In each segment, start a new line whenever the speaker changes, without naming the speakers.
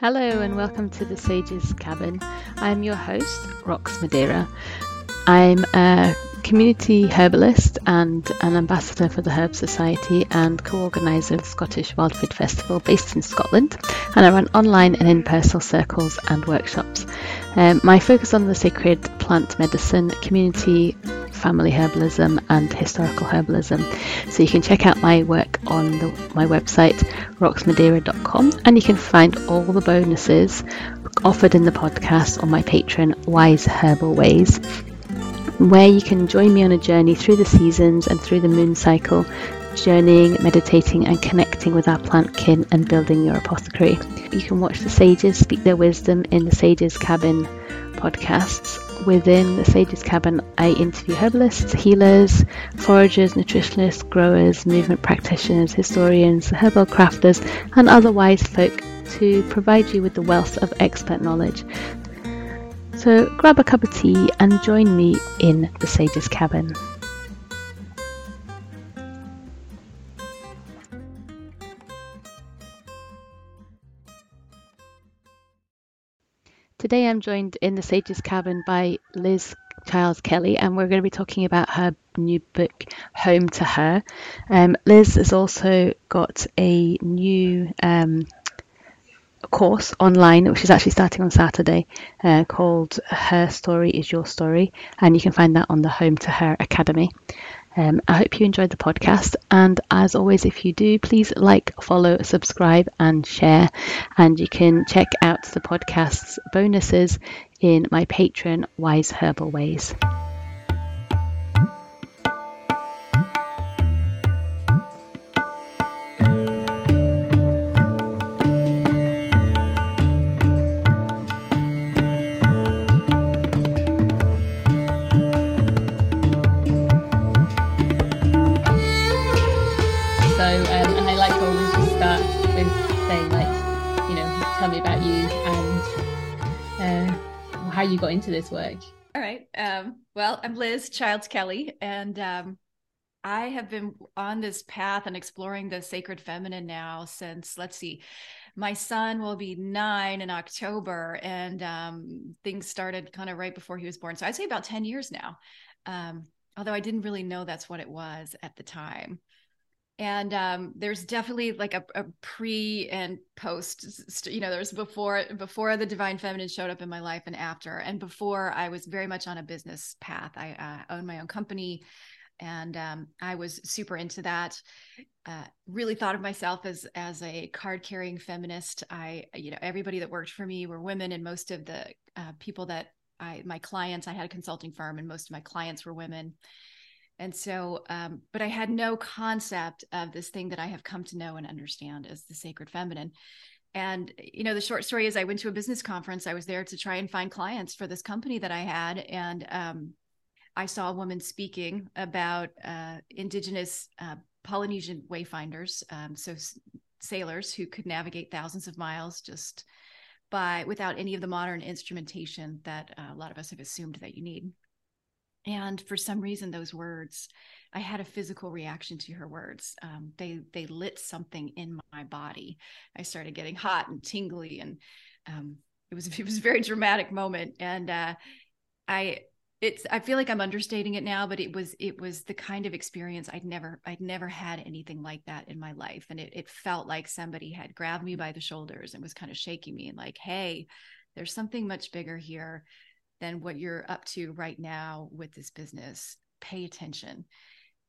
Hello and welcome to the Sage's Cabin. I'm your host, Rox Madeira. I'm a community herbalist and an ambassador for the Herb Society and co organiser of the Scottish Wildfood Festival based in Scotland. And I run online and in person circles and workshops. Um, my focus on the sacred plant medicine, community family herbalism and historical herbalism. So you can check out my work on the, my website roxmadeira.com and you can find all the bonuses offered in the podcast on my Patreon Wise Herbal Ways where you can join me on a journey through the seasons and through the moon cycle, journeying, meditating, and connecting with our plant kin and building your apothecary. You can watch the sages speak their wisdom in the Sages Cabin podcasts. Within the Sages Cabin, I interview herbalists, healers, foragers, nutritionists, growers, movement practitioners, historians, herbal crafters, and other wise folk to provide you with the wealth of expert knowledge. So grab a cup of tea and join me in the Sages Cabin. Today I'm joined in the Sages Cabin by Liz Childs Kelly, and we're going to be talking about her new book, Home to Her. Um, Liz has also got a new um, course online, which is actually starting on Saturday, uh, called Her Story is Your Story, and you can find that on the Home to Her Academy. Um, I hope you enjoyed the podcast. And as always, if you do, please like, follow, subscribe, and share. And you can check out the podcast's bonuses in my Patreon, Wise Herbal Ways. Got into this work?
All right. Um, well, I'm Liz Childs Kelly, and um, I have been on this path and exploring the sacred feminine now since, let's see, my son will be nine in October, and um, things started kind of right before he was born. So I'd say about 10 years now. Um, although I didn't really know that's what it was at the time and um, there's definitely like a, a, pre and post you know there's before before the divine feminine showed up in my life and after. And before i was very much on a business path. I uh, own my own company and um, i was super into that. Uh, really thought of myself as as a card carrying feminist. I you know everybody that worked for me were women and most of the uh, people that i my clients i had a consulting firm and most of my clients were women and so, um, but I had no concept of this thing that I have come to know and understand as the sacred feminine. And, you know, the short story is I went to a business conference. I was there to try and find clients for this company that I had. And um, I saw a woman speaking about uh, indigenous uh, Polynesian wayfinders. Um, so, sailors who could navigate thousands of miles just by without any of the modern instrumentation that uh, a lot of us have assumed that you need. And for some reason, those words, I had a physical reaction to her words. Um, they they lit something in my body. I started getting hot and tingly, and um, it was it was a very dramatic moment. And uh, I it's I feel like I'm understating it now, but it was it was the kind of experience I'd never I'd never had anything like that in my life, and it it felt like somebody had grabbed me by the shoulders and was kind of shaking me and like, hey, there's something much bigger here than what you're up to right now with this business. Pay attention.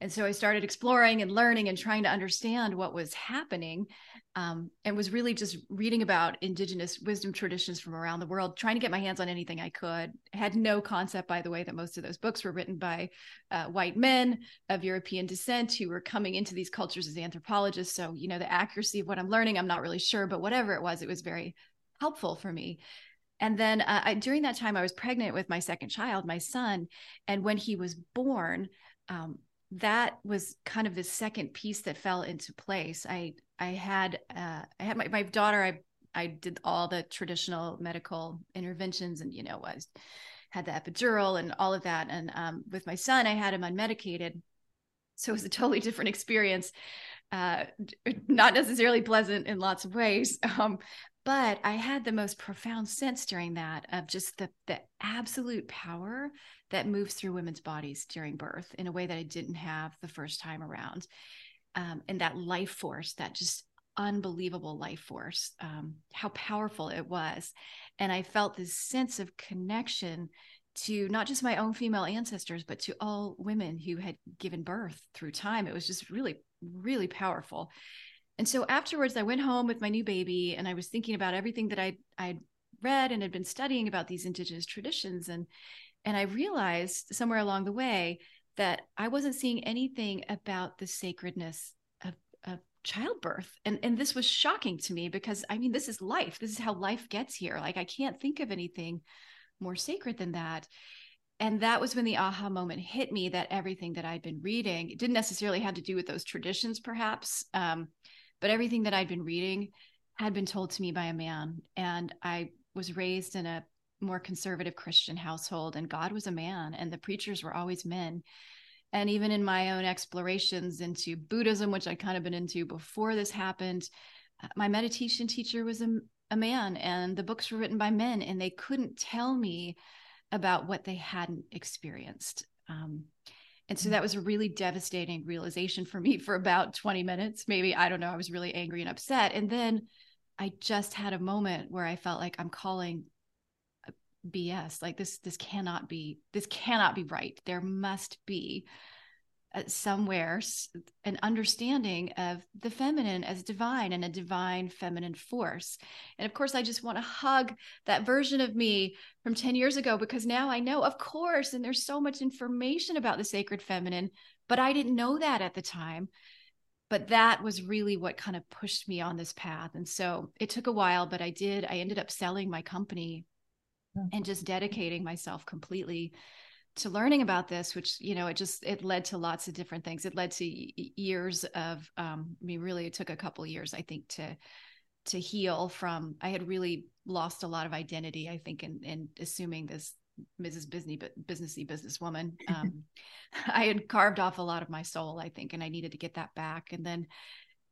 And so I started exploring and learning and trying to understand what was happening um, and was really just reading about indigenous wisdom traditions from around the world, trying to get my hands on anything I could. Had no concept, by the way, that most of those books were written by uh, white men of European descent who were coming into these cultures as anthropologists. So, you know, the accuracy of what I'm learning, I'm not really sure, but whatever it was, it was very helpful for me. And then uh, I, during that time, I was pregnant with my second child, my son. And when he was born, um, that was kind of the second piece that fell into place. I I had uh, I had my, my daughter. I I did all the traditional medical interventions, and you know was had the epidural and all of that. And um, with my son, I had him unmedicated, so it was a totally different experience. uh, not necessarily pleasant in lots of ways. Um, but I had the most profound sense during that of just the the absolute power that moves through women's bodies during birth in a way that I didn't have the first time around, um, and that life force, that just unbelievable life force, um, how powerful it was, and I felt this sense of connection to not just my own female ancestors, but to all women who had given birth through time. It was just really, really powerful. And so afterwards, I went home with my new baby and I was thinking about everything that I I'd read and had been studying about these indigenous traditions. And and I realized somewhere along the way that I wasn't seeing anything about the sacredness of, of childbirth. And and this was shocking to me because I mean, this is life. This is how life gets here. Like I can't think of anything more sacred than that. And that was when the aha moment hit me that everything that I'd been reading it didn't necessarily have to do with those traditions, perhaps, um, but everything that I'd been reading had been told to me by a man. And I was raised in a more conservative Christian household, and God was a man, and the preachers were always men. And even in my own explorations into Buddhism, which I'd kind of been into before this happened, uh, my meditation teacher was a, a man and the books were written by men and they couldn't tell me about what they hadn't experienced um, and so that was a really devastating realization for me for about 20 minutes. Maybe i don't know i was really angry and upset. And then i just had a moment where i felt like i'm calling bs like this this cannot be this cannot be right. There must be uh, somewhere an understanding of the feminine as divine and a divine feminine force. And of course, I just want to hug that version of me from 10 years ago because now I know, of course, and there's so much information about the sacred feminine, but I didn't know that at the time. But that was really what kind of pushed me on this path. And so it took a while, but I did. I ended up selling my company and just dedicating myself completely to learning about this which you know it just it led to lots of different things. It led to years of um i mean really it took a couple years i think to to heal from i had really lost a lot of identity i think in in assuming this mrs business businessy businesswoman. Um i had carved off a lot of my soul i think and i needed to get that back. And then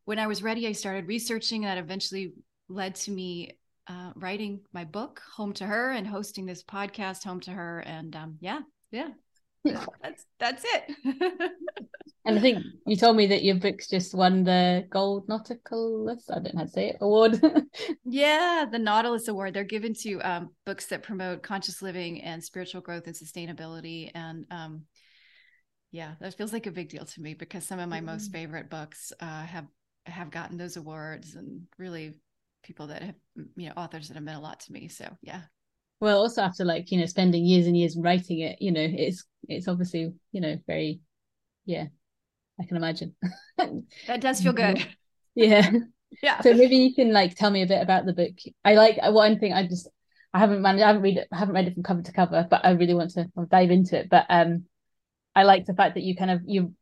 when i was ready i started researching and that eventually led to me uh, writing my book home to her and hosting this podcast home to her and um, yeah yeah. That's that's it.
And i think you told me that your books just won the gold nautilus. I don't know how to say it. Award.
Yeah the nautilus award. They're given to um, books that promote conscious living and spiritual growth and sustainability. And um, yeah that feels like a big deal to me because some of my mm-hmm. most favorite books uh, have have gotten those awards and really people that have you know authors that have meant a lot to me. So yeah
well also after like you know spending years and years writing it you know it's it's obviously you know very yeah i can imagine.
That does feel good.
Yeah.
Yeah.
So maybe you can like tell me a bit about the book. I like one thing i just i haven't managed i haven't read it i haven't read it from cover to cover but i really want to dive into it. But um i like the fact that you kind of you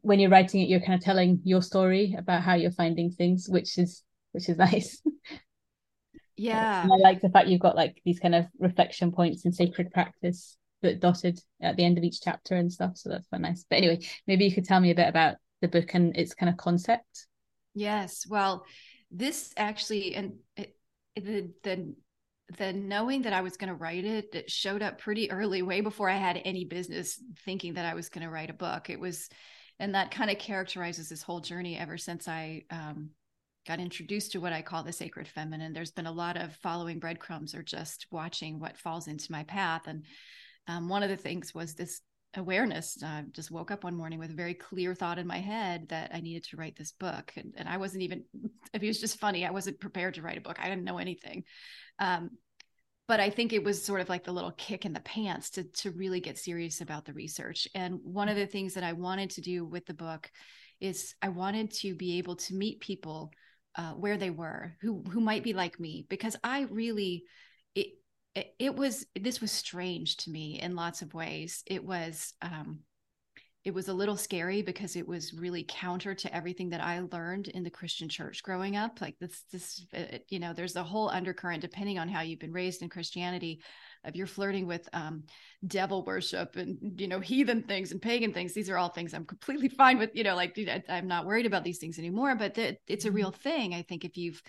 when you're writing it you're kind of telling your story about how you're finding things which is which is nice
yeah.
And i like the fact you've got like these kind of reflection points in sacred practice that dotted at the end of each chapter and stuff so that's quite nice. But anyway maybe you could tell me a bit about the book and its kind of concept.
Yes. Well this actually and it, the the the knowing that I was going to write it, it showed up pretty early, way before I had any business thinking that I was going to write a book. It was, and that kind of characterizes this whole journey ever since I um, got introduced to what I call the sacred feminine. There's been a lot of following breadcrumbs or just watching what falls into my path. And um, one of the things was this awareness. I just woke up one morning with a very clear thought in my head that I needed to write this book. And, and I wasn't even, it was just funny. I wasn't prepared to write a book. I didn't know anything. Um, but I think it was sort of like the little kick in the pants to to really get serious about the research. And one of the things that I wanted to do with the book is I wanted to be able to meet people uh, where they were who who might be like me because i really it, it, it was this was strange to me in lots of ways it was um it was a little scary because it was really counter to everything that I learned in the Christian church growing up. Like this, this, uh, you know, there's a whole undercurrent depending on how you've been raised in Christianity. If you're flirting with um, devil worship and you know heathen things and pagan things, these are all things I'm completely fine with. You know, like I'm not worried about these things anymore. But th- it's a mm-hmm. real thing. I think if you've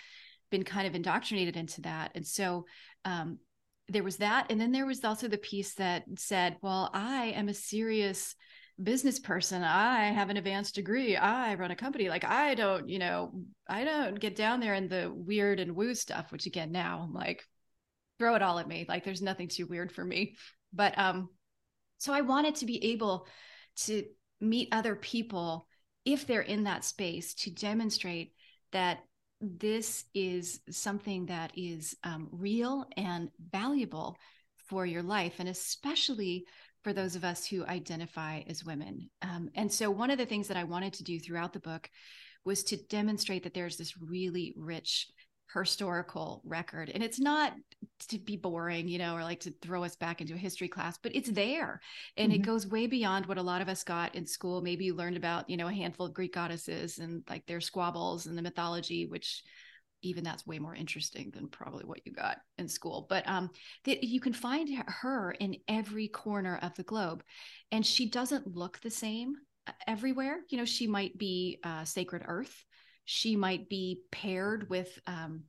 been kind of indoctrinated into that, and so um, there was that, and then there was also the piece that said, "Well, I am a serious." business person i have an advanced degree i run a company like i don't you know i don't get down there in the weird and woo stuff which again now i'm like throw it all at me like there's nothing too weird for me but um so i wanted to be able to meet other people if they're in that space to demonstrate that this is something that is um, real and valuable for your life and especially for those of us who identify as women. Um, and so, one of the things that I wanted to do throughout the book was to demonstrate that there's this really rich historical record. And it's not to be boring, you know, or like to throw us back into a history class, but it's there. And mm-hmm. it goes way beyond what a lot of us got in school. Maybe you learned about, you know, a handful of Greek goddesses and like their squabbles and the mythology, which even that's way more interesting than probably what you got in school but um that you can find her in every corner of the globe and she doesn't look the same uh, everywhere you know she might be uh, sacred earth she might be paired with um,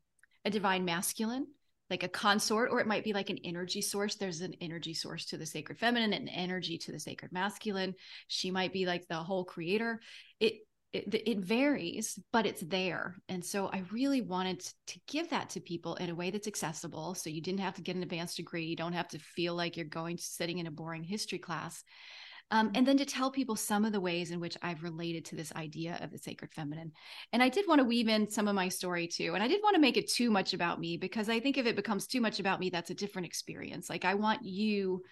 a divine masculine like a consort or it might be like an energy source there's an energy source to the sacred feminine and energy to the sacred masculine she might be like the whole creator it it, it, varies, but it's there. And so I really wanted to give that to people in a way that's accessible. So you didn't have to get an advanced degree. You don't have to feel like you're going to sitting in a boring history class. Um, and then to tell people some of the ways in which I've related to this idea of the sacred feminine. And I did want to weave in some of my story too. And I didn't want to make it too much about me because I think if it becomes too much about me, that's a different experience. Like I want you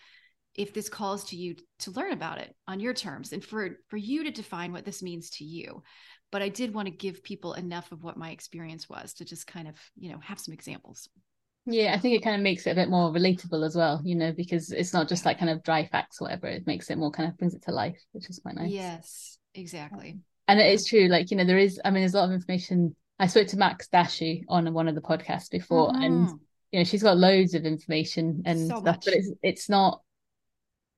if this calls to you to learn about it on your terms and for for you to define what this means to you but i did want to give people enough of what my experience was to just kind of you know have some examples
yeah i think it kind of makes it a bit more relatable as well you know because it's not just like kind of dry facts or whatever it makes it more kind of brings it to life which is quite nice.
Yes exactly.
And it is true like you know there is i mean there's a lot of information. I spoke to max Dashu on one of the podcasts before mm-hmm. and you know she's got loads of information and so stuff but it's it's not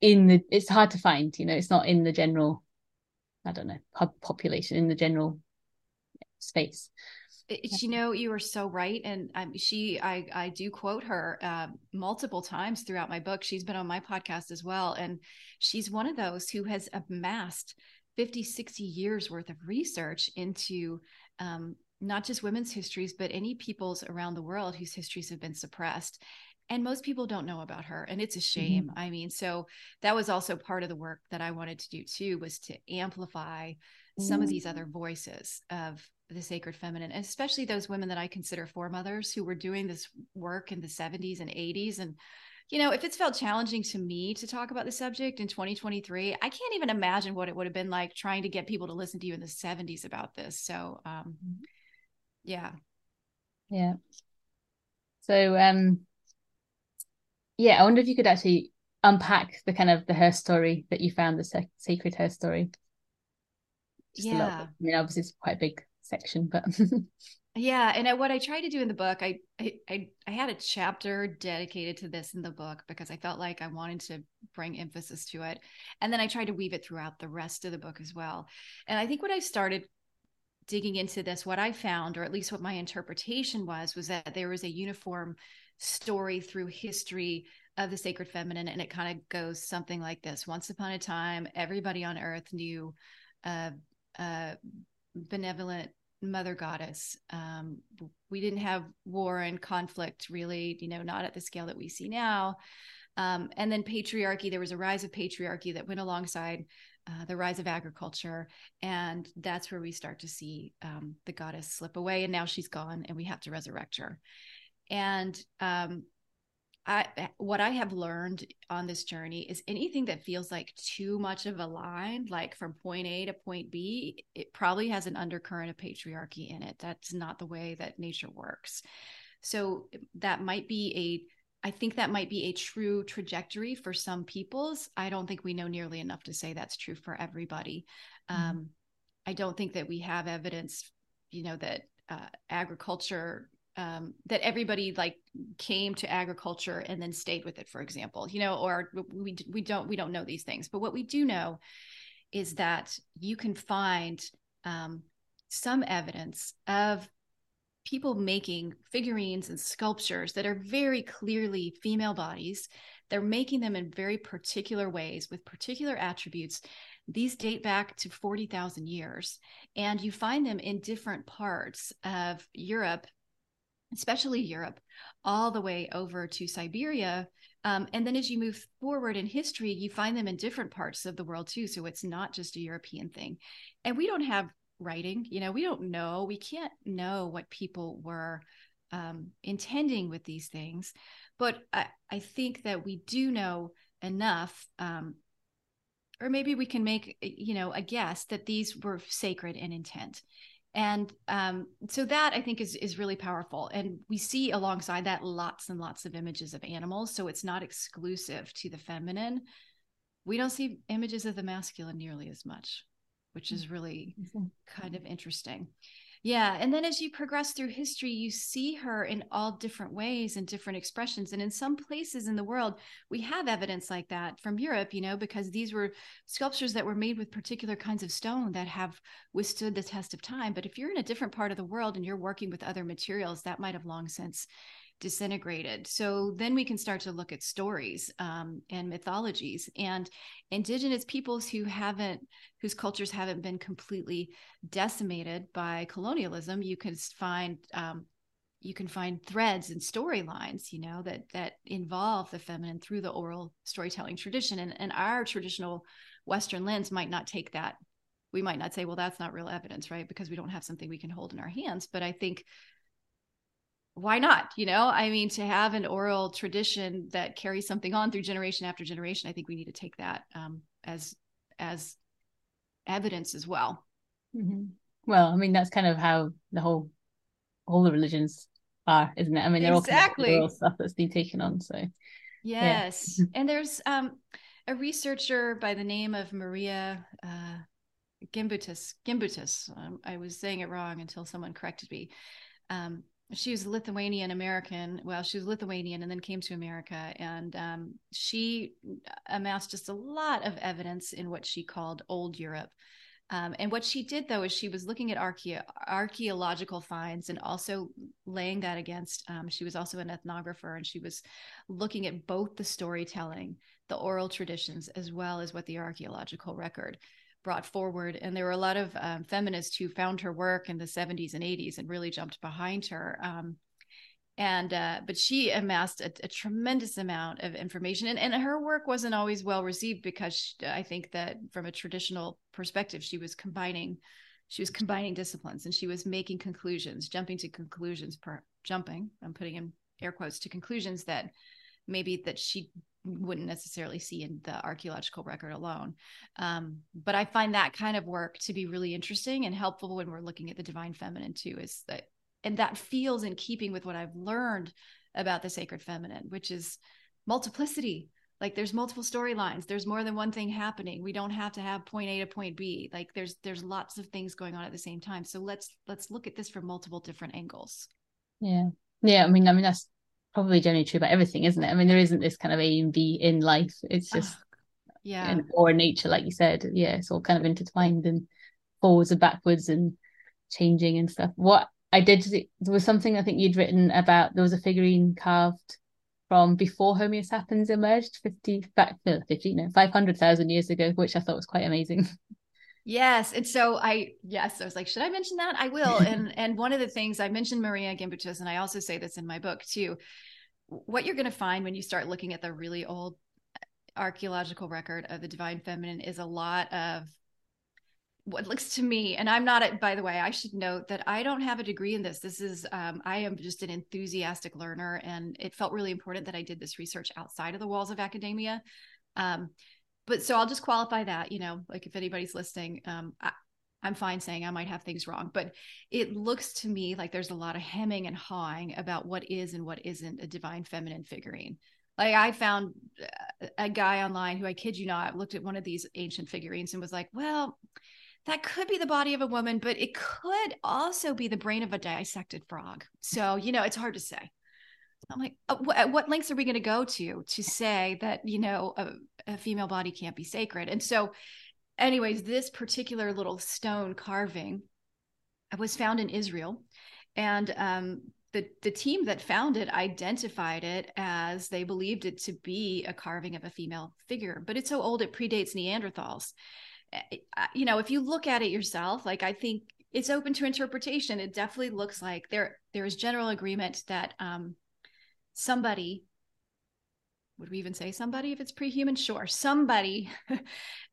in the it's hard to find you know it's not in the general i don't know population in the general space
you know you are so right and um, she i i do quote her uh, multiple times throughout my book she's been on my podcast as well and she's one of those who has amassed 50 60 years worth of research into um, not just women's histories but any peoples around the world whose histories have been suppressed and most people don't know about her and it's a shame mm-hmm. i mean so that was also part of the work that i wanted to do too was to amplify some mm-hmm. of these other voices of the sacred feminine especially those women that i consider foremothers who were doing this work in the 70s and 80s and you know if it's felt challenging to me to talk about the subject in 2023 i can't even imagine what it would have been like trying to get people to listen to you in the 70s about this. So um yeah.
Yeah. So um yeah, I wonder if you could actually unpack the kind of the her story that you found the sacred her story.
Just yeah, I
mean, obviously it's quite a big section, but
yeah. And I, what I tried to do in the book, I, I I had a chapter dedicated to this in the book because I felt like I wanted to bring emphasis to it, and then I tried to weave it throughout the rest of the book as well. And I think when I started digging into this, what I found, or at least what my interpretation was, was that there was a uniform story through history of the sacred feminine and it kind of goes something like this once upon a time everybody on earth knew a, a benevolent mother goddess. Um, we didn't have war and conflict really you know not at the scale that we see now. Um, and then patriarchy there was a rise of patriarchy that went alongside uh, the rise of agriculture. And that's where we start to see um, the goddess slip away and now she's gone and we have to resurrect her. And um, I, what I have learned on this journey is anything that feels like too much of a line, like from point A to point B, it probably has an undercurrent of patriarchy in it. That's not the way that nature works. So that might be a, I think that might be a true trajectory for some peoples. I don't think we know nearly enough to say that's true for everybody. Mm-hmm. Um, I don't think that we have evidence, you know, that uh, agriculture um, that everybody like came to agriculture and then stayed with it, for example, you know, or we we don't we don't know these things. But what we do know is that you can find um, some evidence of people making figurines and sculptures that are very clearly female bodies. They're making them in very particular ways with particular attributes. These date back to 40,000 years, and you find them in different parts of Europe, especially Europe, all the way over to Siberia. Um, and then as you move forward in history, you find them in different parts of the world too. So it's not just a European thing. And we don't have writing you know we don't know we can't know what people were um, intending with these things but I, I, think that we do know enough um, or maybe we can make you know a guess that these were sacred in intent and um, so that i think is is really powerful. And we see alongside that lots and lots of images of animals so it's not exclusive to the feminine. We don't see images of the masculine nearly as much which is really kind of interesting. Yeah. And then as you progress through history, you see her in all different ways and different expressions. And in some places in the world, we have evidence like that from Europe, you know, because these were sculptures that were made with particular kinds of stone that have withstood the test of time. But if you're in a different part of the world and you're working with other materials, that might have long since disintegrated. So then we can start to look at stories um, and mythologies and indigenous peoples who haven't, whose cultures haven't been completely decimated by colonialism. You can find um, you can find threads and storylines, you know, that that involve the feminine through the oral storytelling tradition. And, and our traditional Western lens might not take that. We might not say, well, that's not real evidence, right? Because we don't have something we can hold in our hands. But I think why not you know i mean to have an oral tradition that carries something on through generation after generation i think we need to take that um, as as evidence as well
mm-hmm. well i mean that's kind of how the whole all the religions are isn't it i mean they're exactly. all stuff that's been taken on so
yes yeah. and there's um a researcher by the name of maria uh gimbutas gimbutas um, i was saying it wrong until someone corrected me um, she was Lithuanian American. Well, she was Lithuanian and then came to America. And um, she amassed just a lot of evidence in what she called Old Europe. Um, and what she did, though, is she was looking at archae- archaeological finds and also laying that against. Um, she was also an ethnographer and she was looking at both the storytelling, the oral traditions, as well as what the archaeological record brought forward. And there were a lot of um, feminists who found her work in the 70s and 80s and really jumped behind her. Um, and uh, but she amassed a, a, tremendous amount of information, and, and her work wasn't always well received because she, I think that from a traditional perspective, she was combining she was combining disciplines and she was making conclusions, jumping to conclusions per jumping. I'm putting in air quotes to conclusions that maybe that she wouldn't necessarily see in the archaeological record alone. Um, but I find that kind of work to be really interesting and helpful when we're looking at the divine feminine too. Is that and that feels in keeping with what I've learned about the sacred feminine, which is multiplicity. Like there's multiple storylines. There's more than one thing happening. We don't have to have point A to point B. Like there's there's lots of things going on at the same time. So let's let's look at this from multiple different angles.
Yeah. Yeah. I mean, I mean that's probably generally true about everything, isn't it? I mean, there isn't this kind of A and B in life. It's ah, just
yeah,
or nature, like you said. Yeah, it's all kind of intertwined and forwards and backwards and changing and stuff. What I did there was something I think you'd written about. There was a figurine carved from before Homo sapiens emerged, fifty back fifty, no, five hundred thousand years ago, which I thought was quite amazing.
Yes. And so I, yes, I was like, should I mention that? I will. and, and one of the things I mentioned Maria Gimbutas, and I also say this in my book too, what you're going to find when you start looking at the really old archaeological record of the divine feminine is a lot of what looks to me and i'm not by the way i should note that i don't have a degree in this this is um, i am just an enthusiastic learner and it felt really important that i did this research outside of the walls of academia um, but so I'll just qualify that, you know, like if anybody's listening, um, I, I'm fine saying I might have things wrong, but it looks to me like there's a lot of hemming and hawing about what is and what isn't a divine feminine figurine. Like I found uh, a guy online who I kid you not looked at one of these ancient figurines and was like, well, that could be the body of a woman, but it could also be the brain of a dissected frog. So, you know, it's hard to say. I'm like, uh, what, what lengths are we going to go to to say that, you know, a, a female body can't be sacred? And so, anyways, this particular little stone carving was found in Israel. And um, the, the team that found it identified it as they believed it to be a carving of a female figure, but it's so old it predates Neanderthals. You know, if you look at it yourself, like I think it's open to interpretation. It definitely looks like there there is general agreement that um, somebody would we even say somebody if it's pre-human? Sure. Somebody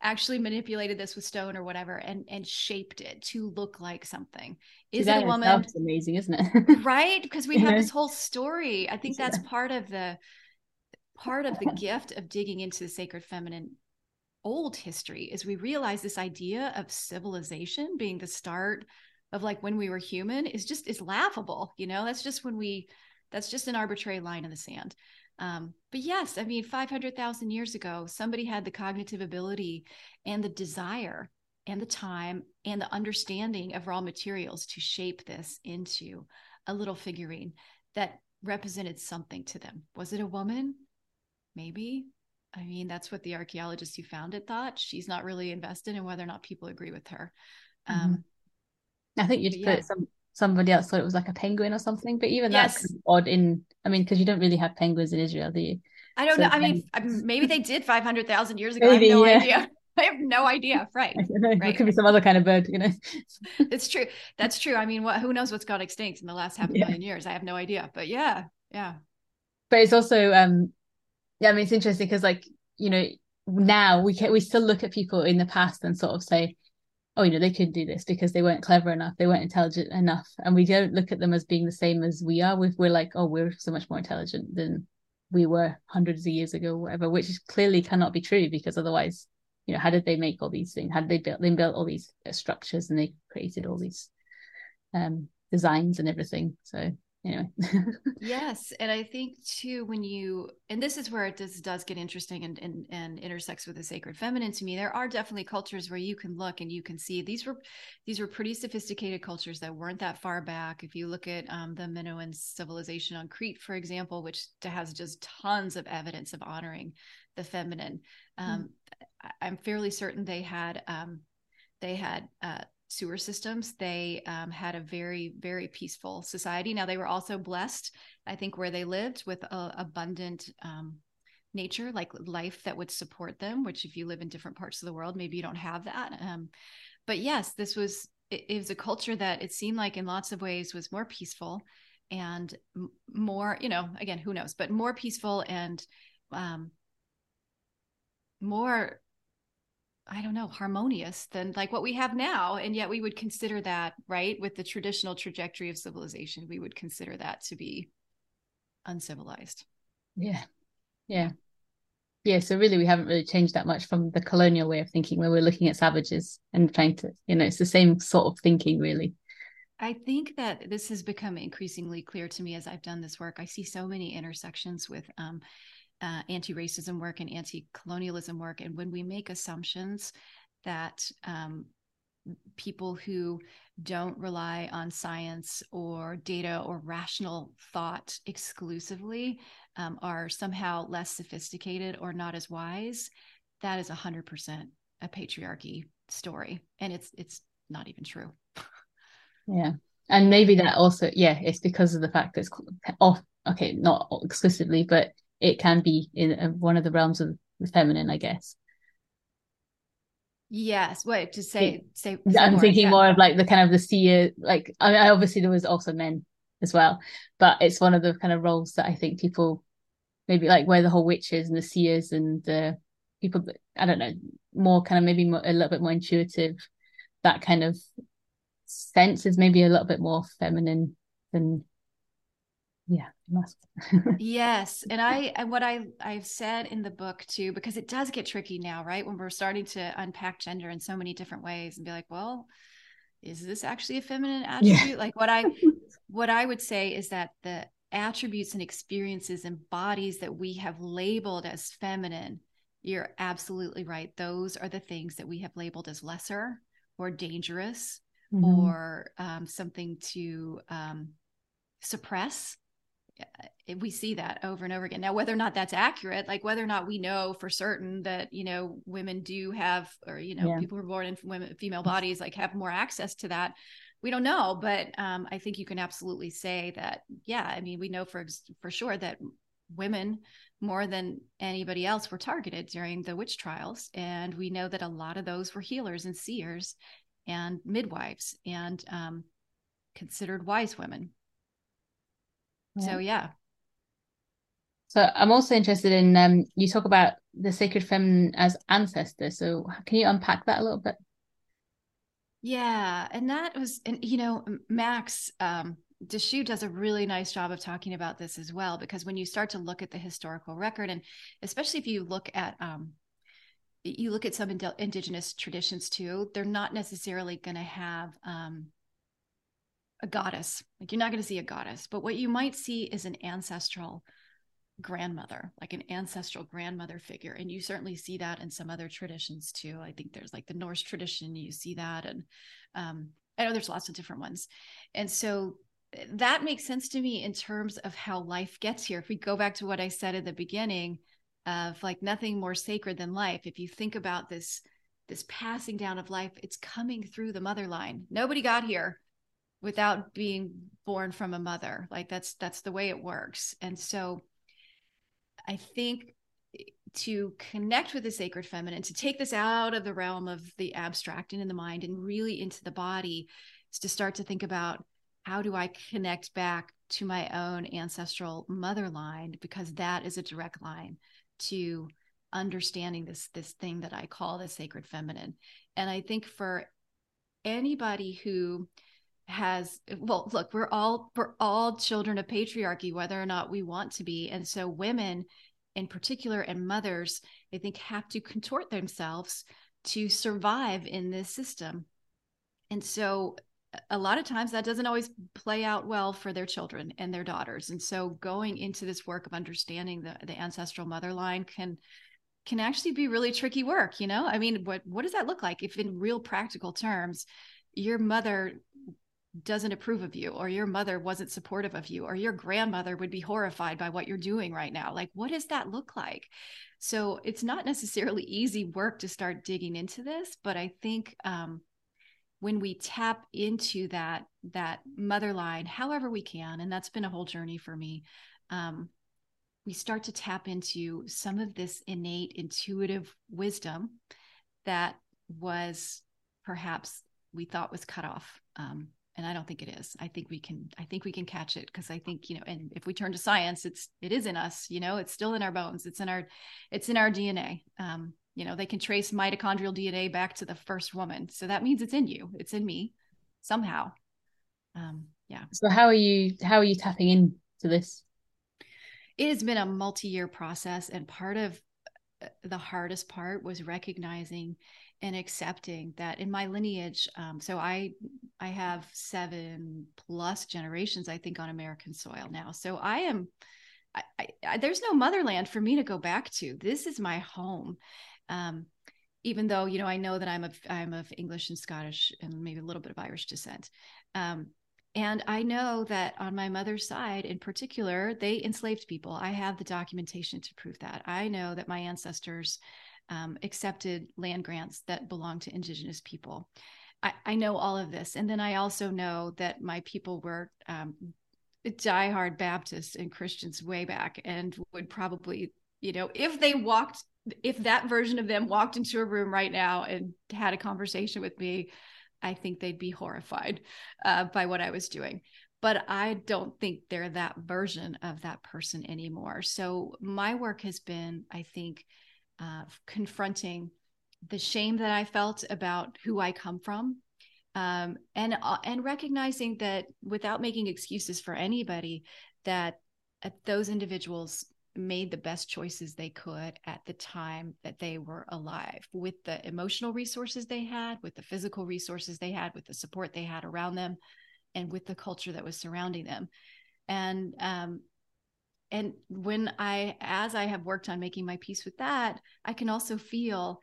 actually manipulated this with stone or whatever and and shaped it to look like something. Is
that
it a woman?
It's amazing isn't it?
Right because we have this whole story. I think that's part of the part of the gift of digging into the sacred feminine old history is we realize this idea of civilization being the start of like when we were human is just is laughable you know? That's just when we that's just an arbitrary line in the sand um, but yes, I mean, 500,000 years ago, somebody had the cognitive ability and the desire and the time and the understanding of raw materials to shape this into a little figurine that represented something to them. Was it a woman? Maybe. I mean, that's what the archaeologist who found it thought. She's not really invested in whether or not people agree with her.
Mm-hmm. Um, I think you'd put yeah. some somebody else thought it was like a penguin or something. But even yes. that's kind of odd in, I mean, because you don't really have penguins in Israel, do you?
I don't so know. I mean, maybe they did 500,000 years ago. Maybe, I have no yeah. idea. I have no idea. Right. right.
It could be some other kind of bird, you know.
it's true. That's true. I mean, what who knows what's gone extinct in the last half a yeah. million years? I have no idea. But yeah, yeah.
But it's also um yeah, I mean it's interesting because like, you know, now we can we still look at people in the past and sort of say, oh, you know, they couldn't do this because they weren't clever enough, they weren't intelligent enough. And we don't look at them as being the same as we are. we we're like, oh, we're so much more intelligent than we were hundreds of years ago, whatever, which clearly cannot be true because otherwise, you know, how did they make all these things? How did they build they built all these structures and they created all these um designs and everything? So anyway
yes and i think too when you and this is where it does does get interesting and, and and intersects with the sacred feminine to me there are definitely cultures where you can look and you can see these were these were pretty sophisticated cultures that weren't that far back if you look at um, the minoan civilization on crete for example which has just tons of evidence of honoring the feminine um, mm. i'm fairly certain they had um, they had uh, sewer systems. They um, had a very, very peaceful society. Now, they were also blessed, I think, where they lived with a, abundant um, nature, like life that would support them, which, if you live in different parts of the world, maybe you don't have that. Um, but yes, this was, it, it, was a culture that it seemed like in lots of ways was more peaceful and more, you know, again, who knows, but more peaceful and um, more I don't know, harmonious than like what we have now. And yet we would consider that, right, with the traditional trajectory of civilization, we would consider that to be uncivilized.
Yeah. Yeah. Yeah. So really we haven't really changed that much from the colonial way of thinking where we're looking at savages and trying to, you know, it's the same sort of thinking really.
I think that this has become increasingly clear to me as I've done this work. I see so many intersections with um, uh, anti racism work and anti colonialism work. And when we make assumptions that um, people who don't rely on science or data or rational thought exclusively um, are somehow less sophisticated or not as wise, that is 100% a patriarchy story. And it's, it's not even true.
yeah. And maybe that also, yeah, it's because of the fact that it's off, okay, not exclusively, but it can be in uh, one of the realms of the feminine, I guess.
Yes. Wait, to say say.
say I'm more, thinking yeah. more of like the kind of the seer. Like I mean, obviously there was also men as well, but it's one of the kind of roles that I think people maybe like where the whole witches and the seers and the people I don't know more kind of maybe more, a little bit more intuitive. That kind of sense is maybe a little bit more feminine than yeah must
yes and i and what i i've said in the book too because it does get tricky now right when we're starting to unpack gender in so many different ways and be like well is this actually a feminine attribute? Yeah. Like what I what I would say is that the attributes and experiences and bodies that we have labeled as feminine, you're absolutely right. Those are the things that we have labeled as lesser or dangerous mm-hmm. or um, something to um, suppress we see that over and over again. Now whether or not that's accurate like whether or not we know for certain that you know women do have or you know yeah. people who are born in women female bodies like have more access to that we don't know. But um, i think you can absolutely say that yeah i mean we know for for sure that women more than anybody else were targeted during the witch trials. And we know that a lot of those were healers and seers and midwives and um, considered wise women so yeah.
So I'm also interested in um you talk about the sacred feminine as ancestor. So can you unpack that a little bit?
Yeah, and that was and you know Max um Dashu does a really nice job of talking about this as well because when you start to look at the historical record and especially if you look at um you look at some ind- indigenous traditions too they're not necessarily going to have um a goddess. Like you're not going to see a goddess, but what you might see is an ancestral grandmother, like an ancestral grandmother figure. And you certainly see that in some other traditions too. I think there's like the Norse tradition, you see that. And um, I know there's lots of different ones. And so eh, that makes sense to me in terms of how life gets here. If we go back to what I said at the beginning of like nothing more sacred than life, if you think about this, this passing down of life, it's coming through the mother line. Nobody got here without being born from a mother. Like that's that's the way it works. And so i think to connect with the sacred feminine to take this out of the realm of the abstract and in the mind and really into the body is to start to think about how do i connect back to my own ancestral mother line? Because that is a direct line to understanding this this thing that i call the sacred feminine. And i think for anybody who has well look we're all we're all children of patriarchy whether or not we want to be. And so women in particular and mothers i think have to contort themselves to survive in this system. And so a lot of times that doesn't always play out well for their children and their daughters. And so going into this work of understanding the, the ancestral mother line can can actually be really tricky work you know? I mean what what does that look like if in real practical terms your mother doesn't approve of you or your mother wasn't supportive of you or your grandmother would be horrified by what you're doing right now. Like what does that look like? So it's not necessarily easy work to start digging into this but i think um, when we tap into that that mother line however we can and that's been a whole journey for me um, we start to tap into some of this innate intuitive wisdom that was perhaps we thought was cut off um, and i don't think it is. I think we can i think we can catch it because i think you know and if we turn to science it's it is in us you know it's still in our bones. It's in our it's in our dna um, you know they can trace mitochondrial dna back to the first woman. So that means it's in you. It's in me somehow. Um, yeah.
So how are you how are you tapping into this?
It has been a multi-year process and part of uh, the hardest part was recognizing and accepting that in my lineage um, so i i have seven plus generations i think on american soil now so i am I, I, there's no motherland for me to go back to this is my home um, even though you know i know that i'm of i'm of english and scottish and maybe a little bit of irish descent um, and I know that on my mother's side, in particular, they enslaved people. I have the documentation to prove that. I know that my ancestors um, accepted land grants that belong to indigenous people. I, I, know all of this. And then I also know that my people were um, diehard Baptists and Christians way back and would probably, you know, if they walked, if that version of them walked into a room right now and had a conversation with me, I think they'd be horrified uh, by what I was doing. But I don't think they're that version of that person anymore. So my work has been, I think, uh, confronting the shame that I felt about who I come from, um, and uh, and recognizing that without making excuses for anybody, that uh, those individuals made the best choices they could at the time that they were alive with the emotional resources they had, with the physical resources they had, with the support they had around them, and with the culture that was surrounding them. And um, and when I, as I have worked on making my peace with that, I can also feel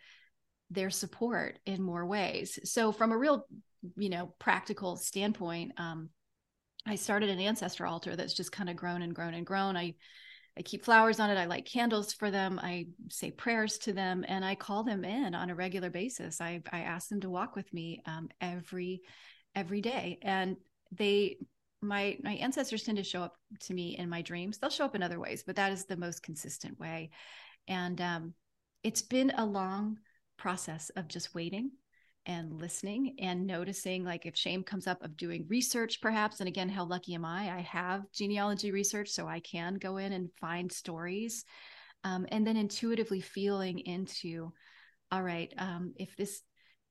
their support in more ways. So from a real, you know, practical standpoint, um, I started an ancestor altar that's just kind of grown and grown and grown. I I keep flowers on it. I light candles for them. I say prayers to them, and I call them in on a regular basis. I I ask them to walk with me um, every every day, and they my my ancestors tend to show up to me in my dreams. They'll show up in other ways, but that is the most consistent way. And um, it's been a long process of just waiting and listening and noticing like if shame comes up of doing research perhaps and again how lucky am i i have genealogy research so i can go in and find stories um, and then intuitively feeling into all right um, if this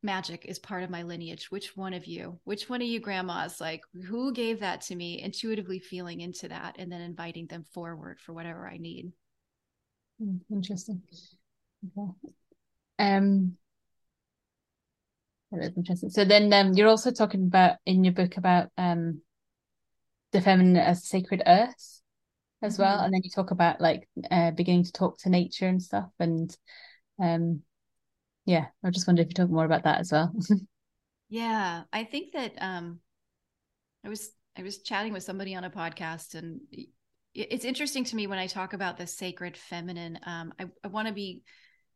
magic is part of my lineage. Which one of you which one of you grandmas like who gave that to me intuitively feeling into that and then inviting them forward for whatever i need?
Hmm, interesting. Okay. Um that is interesting. So then um you're also talking about in your book about um the feminine as sacred earth as well. Mm-hmm. and then you talk about like uh beginning to talk to nature and stuff and um yeah i just wondered if you talk more about that as well.
Yeah i think that um i was i was chatting with somebody on a podcast and it's interesting to me when i talk about the sacred feminine um i, I want to be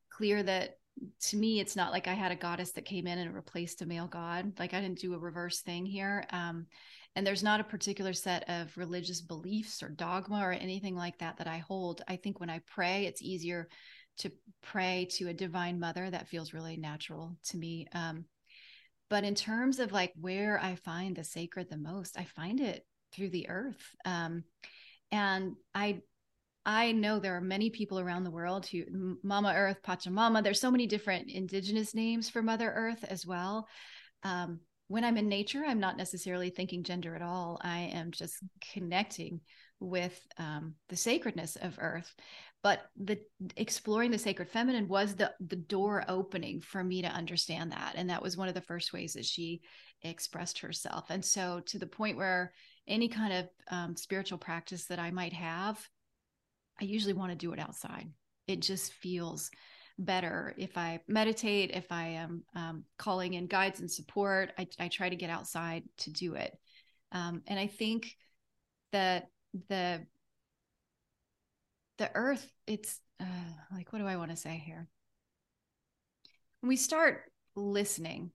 clear that to me it's not like i had a goddess that came in and replaced a male god like i didn't do a reverse thing here um and there's not a particular set of religious beliefs or dogma or anything like that that i hold. I think when i pray it's easier to pray to a divine mother that feels really natural to me um, but in terms of like where i find the sacred the most i find it through the earth um, and i i know there are many people around the world who mama earth pachamama there's so many different indigenous names for mother earth as well um, when i'm in nature i'm not necessarily thinking gender at all i am just connecting with um, the sacredness of earth but the exploring the sacred feminine was the the door opening for me to understand that. And that was one of the first ways that she expressed herself. And so to the point where any kind of um, spiritual practice that i might have i usually want to do it outside. It just feels better. If i meditate if i am um, calling in guides and support I, I, try to get outside to do it. Um, and i think that the the earth it's uh, like what do i want to say here? When we start listening.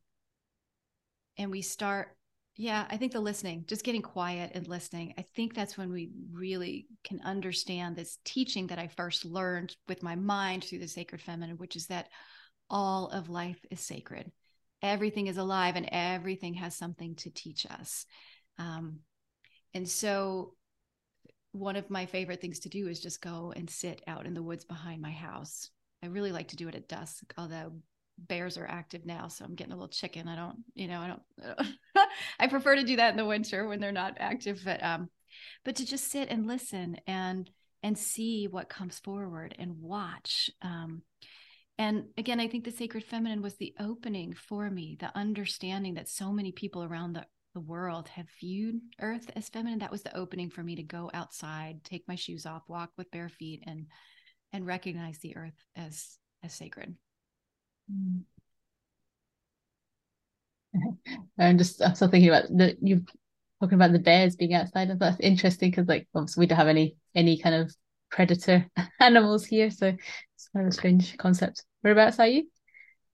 And we start yeah i think the listening just getting quiet and listening. I think that's when we really can understand this teaching that i first learned with my mind through the sacred feminine which is that all of life is sacred. Everything is alive and everything has something to teach us. Um, and so one of my favorite things to do is just go and sit out in the woods behind my house. I really like to do it at dusk, although bears are active now, so I'm getting a little chicken. I don't, you know, I don't. I, don't, I prefer to do that in the winter when they're not active, but um, but to just sit and listen and and see what comes forward and watch. Um, and again, I think the sacred feminine was the opening for me, the understanding that so many people around the the world. Have viewed earth as feminine? That was the opening for me to go outside take my shoes off walk with bare feet and and recognize the earth as as sacred. Mm.
I'm just i'm still thinking about that you talking about the bears being outside and that's interesting because like obviously we don't have any any kind of predator animals here so it's kind of a strange concept. Whereabouts are you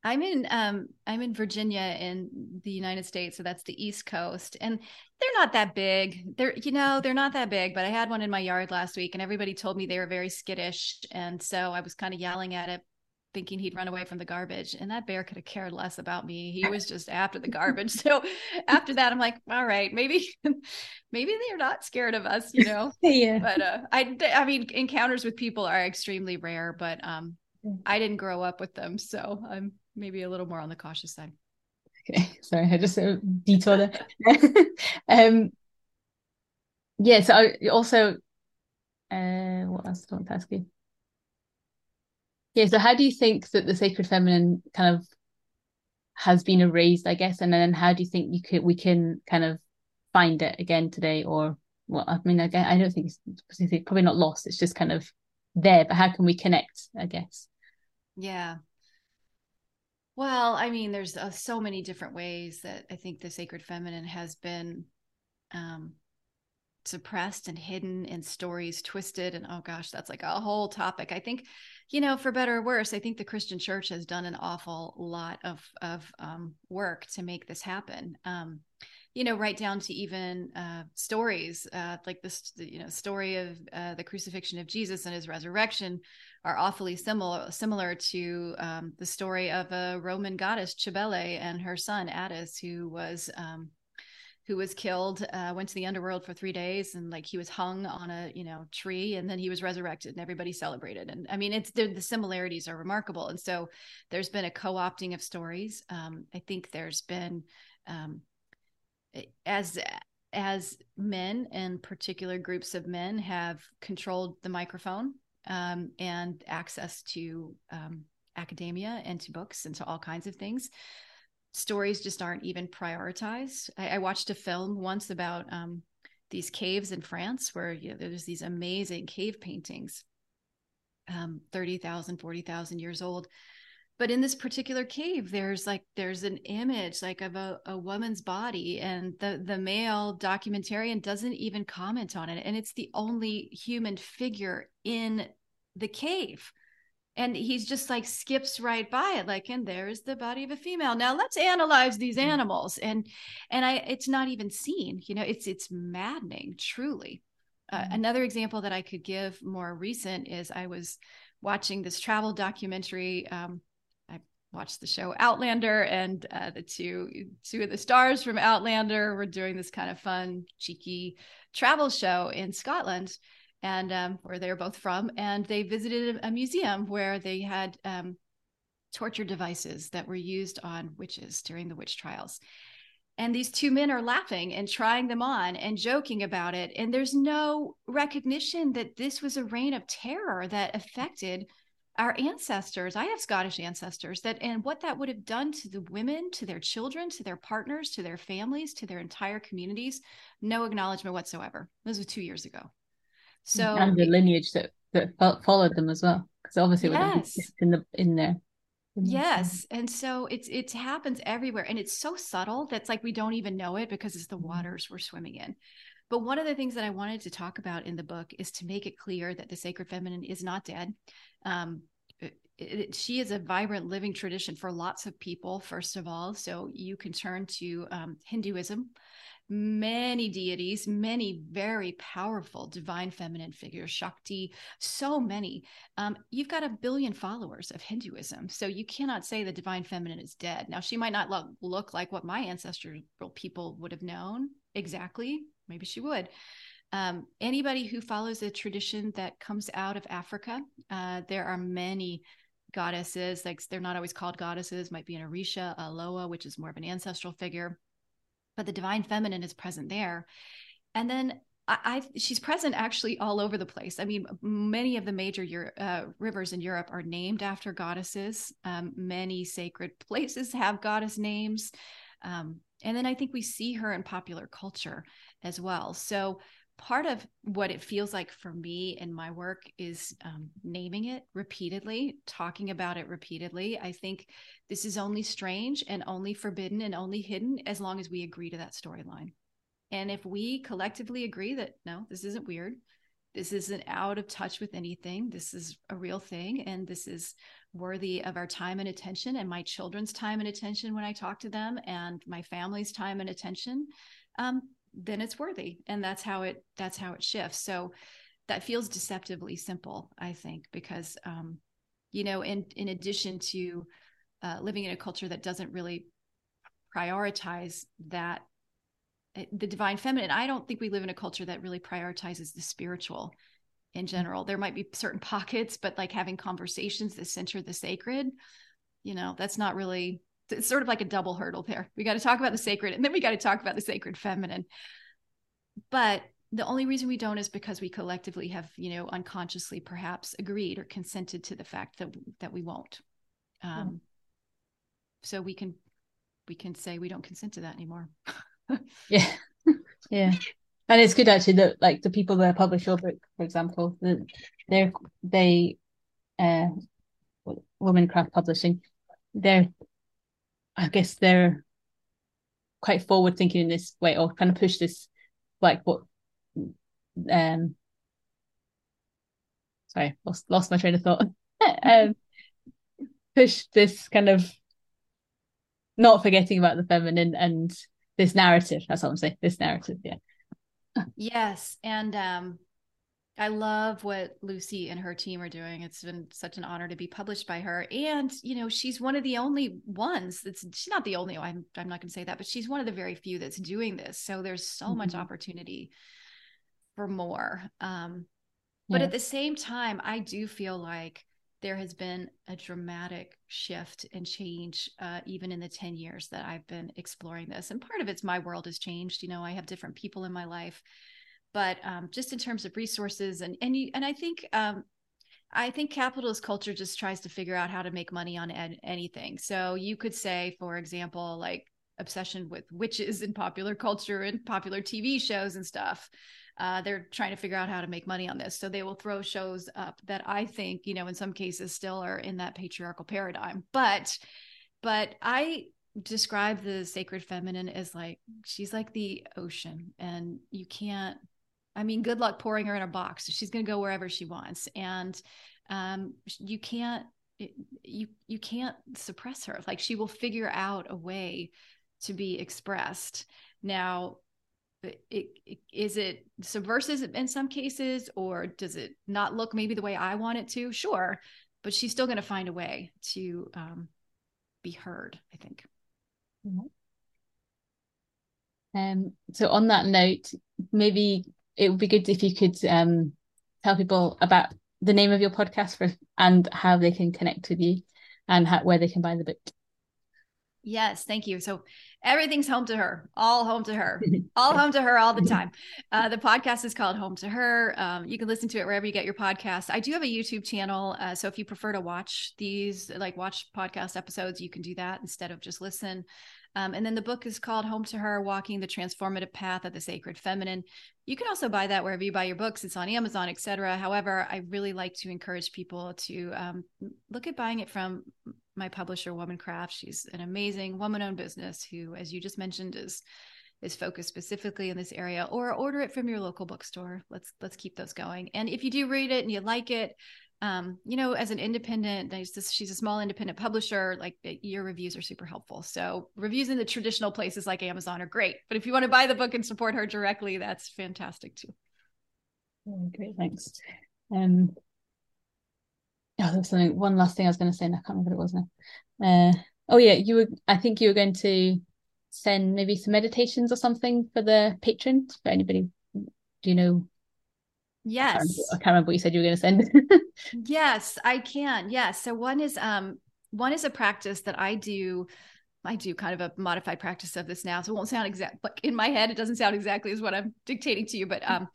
I'm in um I'm in Virginia in the United States, so that's the East Coast. And they're not that big. They're you know, they're not that big, but I had one in my yard last week and everybody told me they were very skittish. And so I was kind of yelling at it, thinking he'd run away from the garbage. And that bear could have cared less about me. He was just after the garbage. So after that, I'm like, all right, maybe maybe they're not scared of us, you know.
yeah.
But uh I I mean encounters with people are extremely rare, but um I didn't grow up with them, so I'm maybe a little more on the cautious side.
Okay, sorry, I just uh, detoured um, yeah. So I also, uh, what else do I want to ask fantastic. Yeah. So, how do you think that the sacred feminine kind of has been erased? I guess, and then how do you think you could we can kind of find it again today, or well, I mean, again, I don't think it's probably not lost. It's just kind of there, but how can we connect? I guess.
Yeah. Well, I mean, there's uh, so many different ways that I think the sacred feminine has been um, suppressed and hidden and stories twisted and oh gosh that's like a whole topic. I think you know for better or worse i think the christian church has done an awful lot of of um, work to make this happen. Um, you know right down to even uh, stories uh, like this you know story of uh, the crucifixion of jesus and his resurrection are awfully similar similar to um, the story of a roman goddess cybele and her son attis who was um, who was killed uh, went to the underworld for three days and like he was hung on a you know tree and then he was resurrected and everybody celebrated. And i mean it's the similarities are remarkable. And so there's been a co-opting of stories. Um, i think there's been um, as as men and particular groups of men have controlled the microphone um, and access to um, academia and to books and to all kinds of things stories just aren't even prioritized. I, I watched a film once about um, these caves in France where you know, there's these amazing cave paintings, um, 30,000, 40,000 years old. But in this particular cave, there's like there's an image like of a, a woman's body, and the the male documentarian doesn't even comment on it, and it's the only human figure in the cave and he's just like skips right by it like and there's the body of a female now let's analyze these mm-hmm. animals and and i it's not even seen you know it's it's maddening truly uh, mm-hmm. another example that i could give more recent is i was watching this travel documentary um, watched the show outlander and uh, the two two of the stars from outlander were doing this kind of fun cheeky travel show in scotland and um, where they're both from. And they visited a museum where they had um, torture devices that were used on witches during the witch trials. And these two men are laughing and trying them on and joking about it. And there's no recognition that this was a reign of terror that affected our ancestors. I have Scottish ancestors that, and what that would have done to the women, to their children, to their partners, to their families, to their entire communities, no acknowledgement whatsoever. This was two years ago. So
and the lineage that that followed them as well, because obviously
yes.
in the in there.
Yes, and so it's it happens everywhere, and it's so subtle that's like we don't even know it because it's the mm-hmm. waters we're swimming in. But one of the things that I wanted to talk about in the book is to make it clear that the sacred feminine is not dead. Um, it, it, she is a vibrant living tradition for lots of people first of all so you can turn to um, hinduism many deities, many very powerful divine feminine figures, Shakti, so many. Um, you've got a billion followers of Hinduism. So you cannot say the divine feminine is dead. Now, she might not look, look like what my ancestral people would have known exactly. Maybe she would. Um, anybody who follows a tradition that comes out of Africa, uh, there are many goddesses, like they're not always called goddesses, might be an Orisha, a Loa, which is more of an ancestral figure but the divine feminine is present there. And then I, I, she's present actually all over the place. I mean, many of the major Euro, uh, rivers in Europe are named after goddesses. Um, many sacred places have goddess names. Um, and then I think we see her in popular culture as well. So part of what it feels like for me in my work is um, naming it repeatedly, talking about it repeatedly. I think this is only strange and only forbidden and only hidden as long as we agree to that storyline. And if we collectively agree that no, this isn't weird, this isn't out of touch with anything, this is a real thing, and this is worthy of our time and attention, and my children's time and attention when I talk to them, and my family's time and attention, um, then it's worthy. And that's how it that's how it shifts. So that feels deceptively simple i think because um you know in in addition to uh, living in a culture that doesn't really prioritize that eh, the divine feminine i don't think we live in a culture that really prioritizes the spiritual in general. There might be certain pockets but like having conversations that center the sacred you know that's not really it's sort of like a double hurdle there. We got to talk about the sacred and then we got to talk about the sacred feminine. But the only reason we don't is because we collectively have you know unconsciously perhaps agreed or consented to the fact that that we won't. Um, so we can we can say we don't consent to that anymore.
Yeah. Yeah and it's good actually that like the people that publish your book for example they're they uh womancraft publishing they're i guess they're quite forward thinking in this way or kind of push this like what um sorry lost lost my train of thought. Um push this kind of not forgetting about the feminine and this narrative that's what i'm saying this narrative yeah
yes and um I love what Lucy and her team are doing. It's been such an honor to be published by her. And, you know, she's one of the only ones that's, she's not the only, I'm, I'm not going to say that, but she's one of the very few that's doing this. So there's so mm-hmm. much opportunity for more. Um, but at the same time, I do feel like there has been a dramatic shift and change, uh, even in the 10 years that I've been exploring this. And part of it's my world has changed. You know, I have different people in my life but um, just in terms of resources and and you and I think um, I think capitalist culture just tries to figure out how to make money on ed- anything. So you could say, for example, like obsession with witches in popular culture and popular TV shows and stuff. Uh, they're trying to figure out how to make money on this. So they will throw shows up that I think, you know, in some cases still are in that patriarchal paradigm. But, but I describe the sacred feminine as like she's like the ocean, and you can't I mean, good luck pouring her in a box. She's going to go wherever she wants, and um, you can't you you can't suppress her. Like she will figure out a way to be expressed. Now, it, it, is it subversive in some cases, or does it not look maybe the way I want it to? Sure, but she's still going to find a way to um, be heard. I think.
Mm-hmm. Um, so on that note, maybe it would be good if you could um, tell people about the name of your podcast for, and how they can connect with you and how, where they can buy the book.
Yes, thank you. So everything's home to her, all home to her, all home to her all the time. Uh, the podcast is called Home to Her. Um, you can listen to it wherever you get your podcast. I do have a YouTube channel. Uh, so if you prefer to watch these, like watch podcast episodes, you can do that instead of just listen. Um, and then the book is called Home to Her Walking the Transformative Path of the Sacred Feminine. You can also buy that wherever you buy your books. It's on Amazon, etc. However, I really like to encourage people to um, look at buying it from my publisher, Womancraft. She's an amazing woman owned business who, as you just mentioned, is is focused specifically in this area or order it from your local bookstore let's let's keep those going and if you do read it and you like it um, you know, as an independent, she's a small independent publisher, like your reviews are super helpful. So reviews in the traditional places like Amazon are great. But if you want to buy the book and support her directly, that's fantastic too.
Oh, great, thanks. Um, oh, there's something. One last thing I was going to say, and I can't remember what it was now. Uh, oh yeah, you were. I think you were going to send maybe some meditations or something for the patrons for anybody. Do you know
Yes.
I can't, remember what you said you were going to send.
yes, I can. Yes. So one is um one is a practice that I do I do kind of a modified practice of this now. So it won't sound exact like in my head it doesn't sound exactly as what I'm dictating to you, but um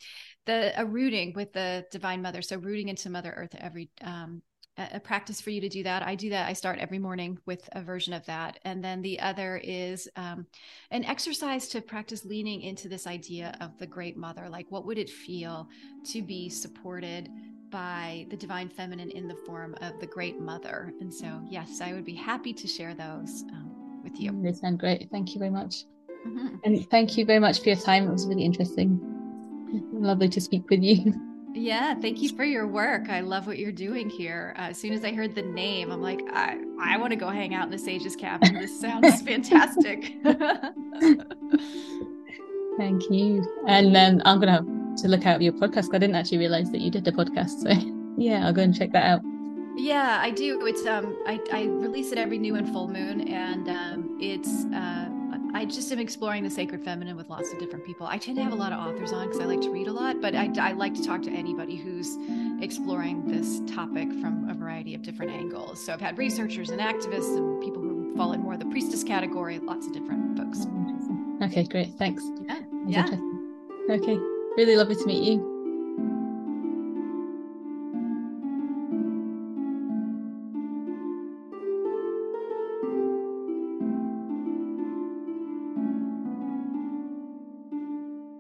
the a rooting with the divine mother. So rooting into Mother Earth every um a practice for you to do that. I do that. I start every morning with a version of that. And then the other is um, an exercise to practice leaning into this idea of the great mother. Like, what would it feel to be supported by the divine feminine in the form of the great mother? And so, yes, I would be happy to share those um, with you.
They sound great. Thank you very much. Mm-hmm. And thank you very much for your time. It was really interesting. Lovely to speak with you.
Yeah, thank you for your work. I love what you're doing here. Uh, as soon as I heard the name, I'm like, I, I want to go hang out in the Sage's cabin. This sounds fantastic.
thank you. And then I'm going to have to look out your podcast. I didn't actually realize that you did the podcast. So yeah, I'll go and check that out.
Yeah, I do. It's um, I, I release it every new and full moon, and um, it's uh, I just am exploring the sacred feminine with lots of different people. I tend to have a lot of authors on because I like to read a lot, but I, I like to talk to anybody who's exploring this topic from a variety of different angles. So I've had researchers and activists and people who fall in more the priestess category, lots of different folks.
Okay, great. Thanks.
Yeah. yeah.
Okay. Really lovely to meet you.